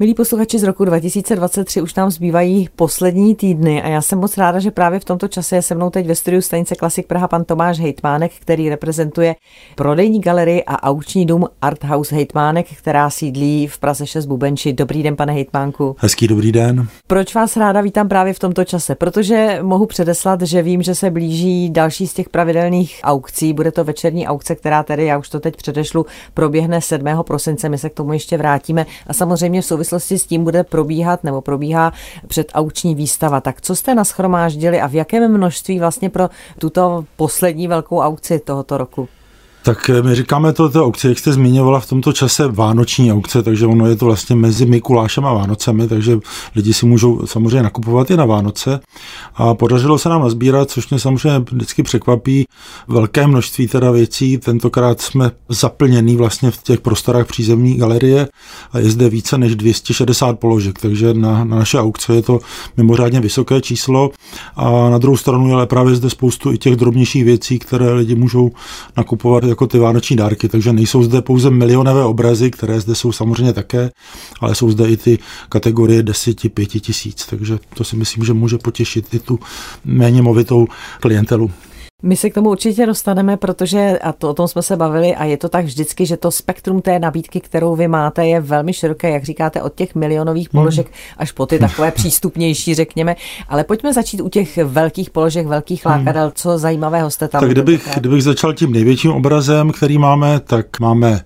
Milí posluchači z roku 2023 už nám zbývají poslední týdny a já jsem moc ráda, že právě v tomto čase je se mnou teď ve studiu stanice Klasik Praha pan Tomáš Hejtmánek, který reprezentuje prodejní galerii a auční dům Art House Hejtmánek, která sídlí v Praze 6 Bubenči. Dobrý den, pane Hejtmánku. Hezký dobrý den. Proč vás ráda vítám právě v tomto čase? Protože mohu předeslat, že vím, že se blíží další z těch pravidelných aukcí. Bude to večerní aukce, která tedy, já už to teď předešlu, proběhne 7. prosince. My se k tomu ještě vrátíme a samozřejmě v souvislosti s tím bude probíhat nebo probíhá před auční výstava. Tak co jste naschromáždili a v jakém množství vlastně pro tuto poslední velkou aukci tohoto roku? Tak eh, my říkáme to, to aukce, jak jste zmiňovala v tomto čase vánoční aukce, takže ono je to vlastně mezi Mikulášem a Vánocemi, takže lidi si můžou samozřejmě nakupovat i na Vánoce. A podařilo se nám nazbírat, což mě samozřejmě vždycky překvapí, velké množství teda věcí. Tentokrát jsme zaplněný vlastně v těch prostorách přízemní galerie a je zde více než 260 položek, takže na, na naše aukce je to mimořádně vysoké číslo. A na druhou stranu je ale právě zde spoustu i těch drobnějších věcí, které lidi můžou nakupovat jako ty vánoční dárky, takže nejsou zde pouze milionové obrazy, které zde jsou samozřejmě také, ale jsou zde i ty kategorie 10, 5 tisíc, takže to si myslím, že může potěšit i tu méně movitou klientelu. My se k tomu určitě dostaneme, protože, a to o tom jsme se bavili, a je to tak vždycky, že to spektrum té nabídky, kterou vy máte, je velmi široké, jak říkáte, od těch milionových položek hmm. až po ty takové přístupnější, řekněme. Ale pojďme začít u těch velkých položek, velkých hmm. lákadel. Co zajímavého jste tam? Tak kdybych, kdybych začal tím největším obrazem, který máme, tak máme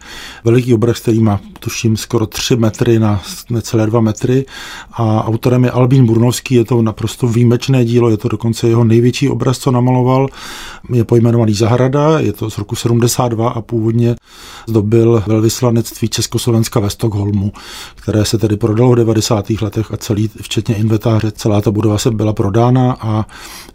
veliký obraz, který má, tuším, skoro 3 metry na necelé 2 metry. A autorem je Albín Burnovský, je to naprosto výjimečné dílo, je to dokonce jeho největší obraz, co namaloval je pojmenovaný Zahrada, je to z roku 72 a původně zdobil velvyslanectví Československa ve Stockholmu, které se tedy prodalo v 90. letech a celý, včetně inventáře, celá ta budova se byla prodána a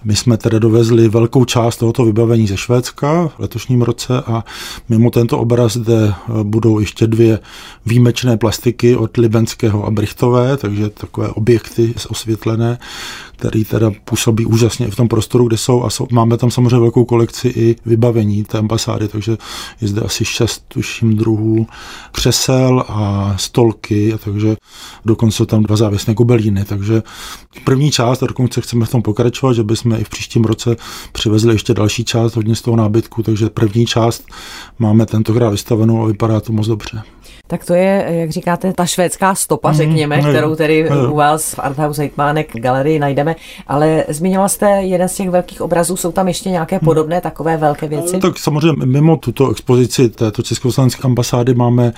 my jsme tedy dovezli velkou část tohoto vybavení ze Švédska v letošním roce a mimo tento obraz zde budou ještě dvě výjimečné plastiky od Libenského a Brichtové, takže takové objekty osvětlené, který teda působí úžasně v tom prostoru, kde jsou a jsou, máme tam samozřejmě velkou kolekci i vybavení té ambasády, takže je zde asi šest, tuším, druhů křesel a stolky, a takže dokonce tam dva závěsné gobelíny, takže první část, a dokonce chceme v tom pokračovat, že bychom i v příštím roce přivezli ještě další část, hodně z toho nábytku, takže první část máme tentokrát vystavenou a vypadá to moc dobře. Tak to je, jak říkáte, ta švédská stopa, mm, řekněme, mm, kterou tedy mm. u vás v Arthouse Heitmanek galerii najdeme. Ale zmiňovala jste jeden z těch velkých obrazů, jsou tam ještě nějaké mhm. podobné takové velké věci? Tak samozřejmě mimo tuto expozici této československé ambasády máme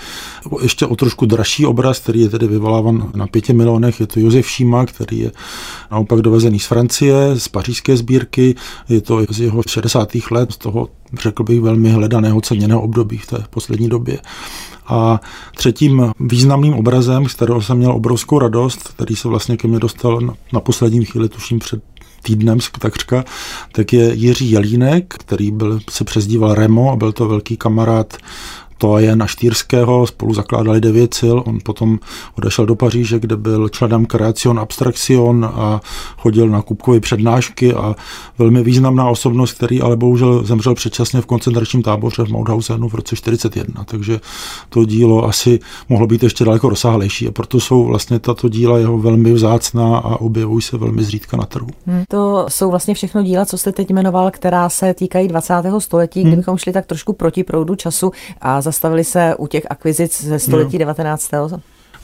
ještě o trošku dražší obraz, který je tedy vyvolávan na pěti milionech. Je to Josef Šíma, který je naopak dovezený z Francie, z pařížské sbírky. Je to z jeho 60. let, z toho řekl bych velmi hledaného ceněného období v té poslední době. A třetím významným obrazem, z kterého jsem měl obrovskou radost, který se vlastně ke mně dostal na, na poslední chvíli, tuším před týdnem takřka, tak je Jiří Jelínek, který byl, se přezdíval Remo a byl to velký kamarád to je na Štýrského, spolu zakládali devět sil, on potom odešel do Paříže, kde byl členem Creation Abstraction a chodil na Kupkovy přednášky a velmi významná osobnost, který ale bohužel zemřel předčasně v koncentračním táboře v Mauthausenu v roce 41, takže to dílo asi mohlo být ještě daleko rozsáhlejší a proto jsou vlastně tato díla jeho velmi vzácná a objevují se velmi zřídka na trhu. Hmm, to jsou vlastně všechno díla, co jste teď jmenoval, která se týkají 20. století, hmm. kdybychom šli tak trošku proti proudu času a zastavili se u těch akvizic ze století no. 19.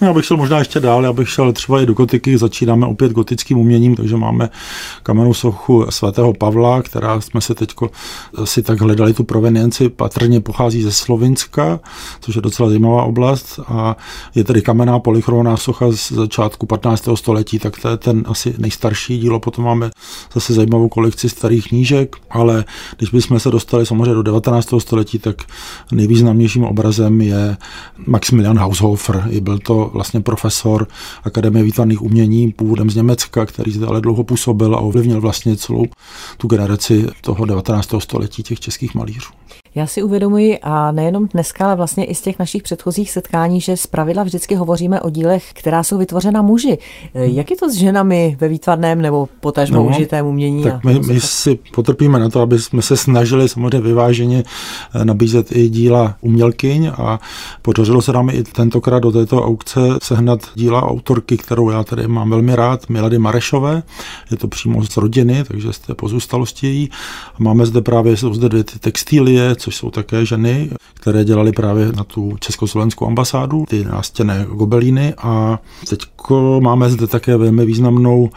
No, já bych šel možná ještě dál, já bych šel třeba i do gotiky, začínáme opět gotickým uměním, takže máme kamennou sochu svatého Pavla, která jsme se teď si tak hledali tu provenienci, patrně pochází ze Slovinska, což je docela zajímavá oblast a je tedy kamenná polychromová socha z začátku 15. století, tak to je ten asi nejstarší dílo, potom máme zase zajímavou kolekci starých knížek, ale když bychom se dostali samozřejmě do 19. století, tak nejvýznamnějším obrazem je Maximilian Haushofer. Byl to vlastně profesor Akademie výtvarných umění, původem z Německa, který zde ale dlouho působil a ovlivnil vlastně celou tu generaci toho 19. století těch českých malířů. Já si uvědomuji, a nejenom dneska, ale vlastně i z těch našich předchozích setkání, že z pravidla vždycky hovoříme o dílech, která jsou vytvořena muži. Jak je to s ženami ve výtvarném nebo potažmo no, užitém umění? Tak my, my si potrpíme na to, aby jsme se snažili samozřejmě vyváženě eh, nabízet i díla umělkyň a podařilo se nám i tentokrát do této aukce sehnat díla autorky, kterou já tady mám velmi rád, Milady Marešové. Je to přímo z rodiny, takže z té pozůstalosti její. Máme zde právě, jsou zde dvě ty textilie, což jsou také ženy, které dělaly právě na tu československou ambasádu, ty nástěné gobelíny a teď máme zde také velmi významnou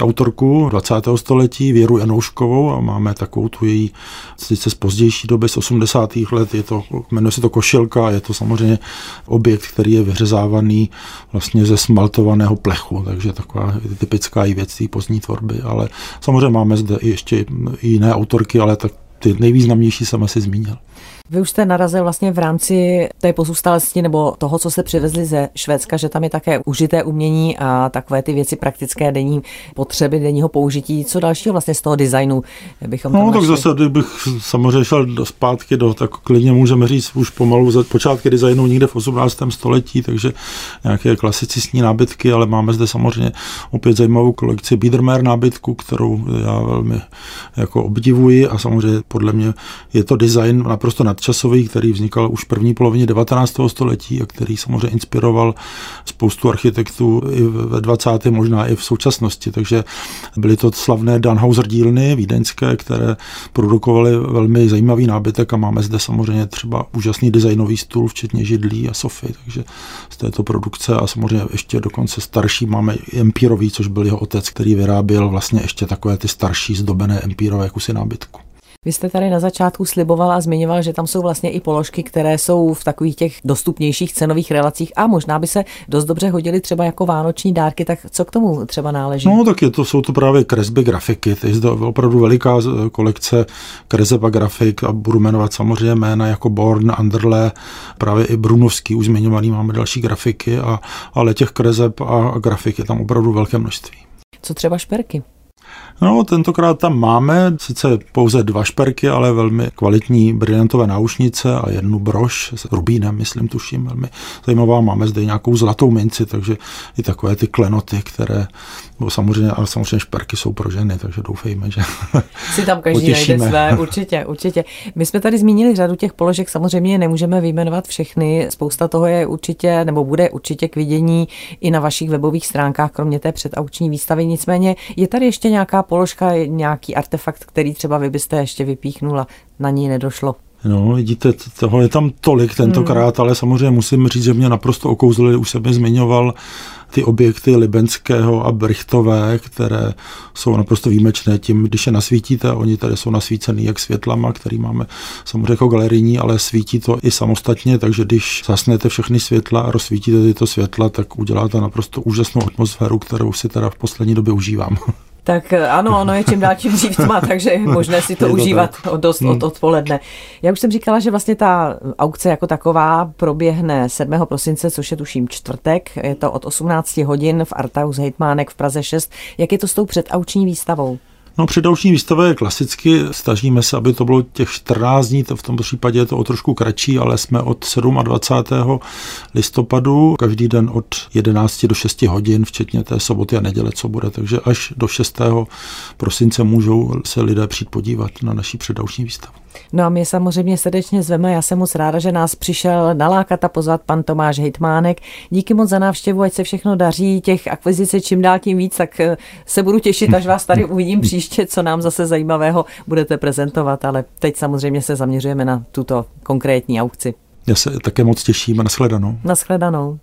autorku 20. století, Věru Janouškovou a máme takovou tu její sice z pozdější doby, z 80. let, je to, jmenuje se to košilka, je to samozřejmě objekt, který je vyřezávaný vlastně ze smaltovaného plechu, takže taková typická i věc té pozdní tvorby, ale samozřejmě máme zde i ještě jiné autorky, ale tak ty nejvýznamnější jsem asi zmínil. Vy už jste narazil vlastně v rámci té pozůstalosti nebo toho, co jste přivezli ze Švédska, že tam je také užité umění a takové ty věci praktické denní potřeby, denního použití. Co dalšího vlastně z toho designu bychom No, tak zase, kdybych samozřejmě šel do zpátky do, tak klidně můžeme říct už pomalu za počátky designu někde v 18. století, takže nějaké klasicistní nábytky, ale máme zde samozřejmě opět zajímavou kolekci Biedermeier nábytku, kterou já velmi jako obdivuji a samozřejmě podle mě je to design naprosto nadčasový, který vznikal už v první polovině 19. století a který samozřejmě inspiroval spoustu architektů i ve 20. možná i v současnosti. Takže byly to slavné Danhauser dílny vídeňské, které produkovaly velmi zajímavý nábytek a máme zde samozřejmě třeba úžasný designový stůl, včetně židlí a sofy, takže z této produkce a samozřejmě ještě dokonce starší máme empírový, což byl jeho otec, který vyráběl vlastně ještě takové ty starší zdobené empírové kusy nábytku. Vy jste tady na začátku sliboval a zmiňoval, že tam jsou vlastně i položky, které jsou v takových těch dostupnějších cenových relacích a možná by se dost dobře hodily třeba jako vánoční dárky, tak co k tomu třeba náleží? No tak je to, jsou to právě kresby grafiky, to je zde opravdu veliká kolekce kreseb a grafik a budu jmenovat samozřejmě jména jako Born, Anderle, právě i Brunovský, už zmiňovaný, máme další grafiky, a, ale těch kreseb a grafik je tam opravdu velké množství. Co třeba šperky? No, tentokrát tam máme sice pouze dva šperky, ale velmi kvalitní briliantové náušnice a jednu brož s rubínem, myslím, tuším, velmi zajímavá. Máme zde nějakou zlatou minci, takže i takové ty klenoty, které bo samozřejmě, ale samozřejmě šperky jsou pro ženy, takže doufejme, že si tam každý potěšíme. najde své, určitě, určitě. My jsme tady zmínili řadu těch položek, samozřejmě nemůžeme vyjmenovat všechny, spousta toho je určitě, nebo bude určitě k vidění i na vašich webových stránkách, kromě té předauční výstavy, nicméně je tady ještě nějaká položka, nějaký artefakt, který třeba vy byste ještě vypíchnula, na ní nedošlo? No, vidíte, toho je tam tolik tentokrát, hmm. ale samozřejmě musím říct, že mě naprosto okouzlili, už jsem je zmiňoval, ty objekty Libenského a Brichtové, které jsou naprosto výjimečné tím, když je nasvítíte, oni tady jsou nasvícený jak světlama, který máme samozřejmě jako galerijní, ale svítí to i samostatně, takže když zasnete všechny světla a rozsvítíte tyto světla, tak uděláte naprosto úžasnou atmosféru, kterou si teda v poslední době užívám. Tak eh, ano, ono je čím dál tím dřív tma, takže je možné si to, to užívat od dost hmm. od odpoledne. Já už jsem říkala, že vlastně ta aukce jako taková proběhne 7. prosince, což je tuším čtvrtek. Je to od 18 hodin v Artaus Hejtmánek v Praze 6. Jak je to s tou předauční výstavou? No předauční výstava je klasicky, stažíme se, aby to bylo těch 14 dní, v tomto případě je to o trošku kratší, ale jsme od 27. listopadu, každý den od 11 do 6 hodin, včetně té soboty a neděle, co bude, takže až do 6. prosince můžou se lidé přijít podívat na naší předauční výstavu. No a my samozřejmě srdečně zveme, já jsem moc ráda, že nás přišel nalákat a pozvat pan Tomáš Hejtmánek. Díky moc za návštěvu, ať se všechno daří, těch akvizice čím dál tím víc, tak eh, se budu těšit, až vás tady uvidím příště, co nám zase zajímavého budete prezentovat, ale teď samozřejmě se zaměřujeme na tuto konkrétní aukci. Já se také moc těším a nashledanou. Nashledanou.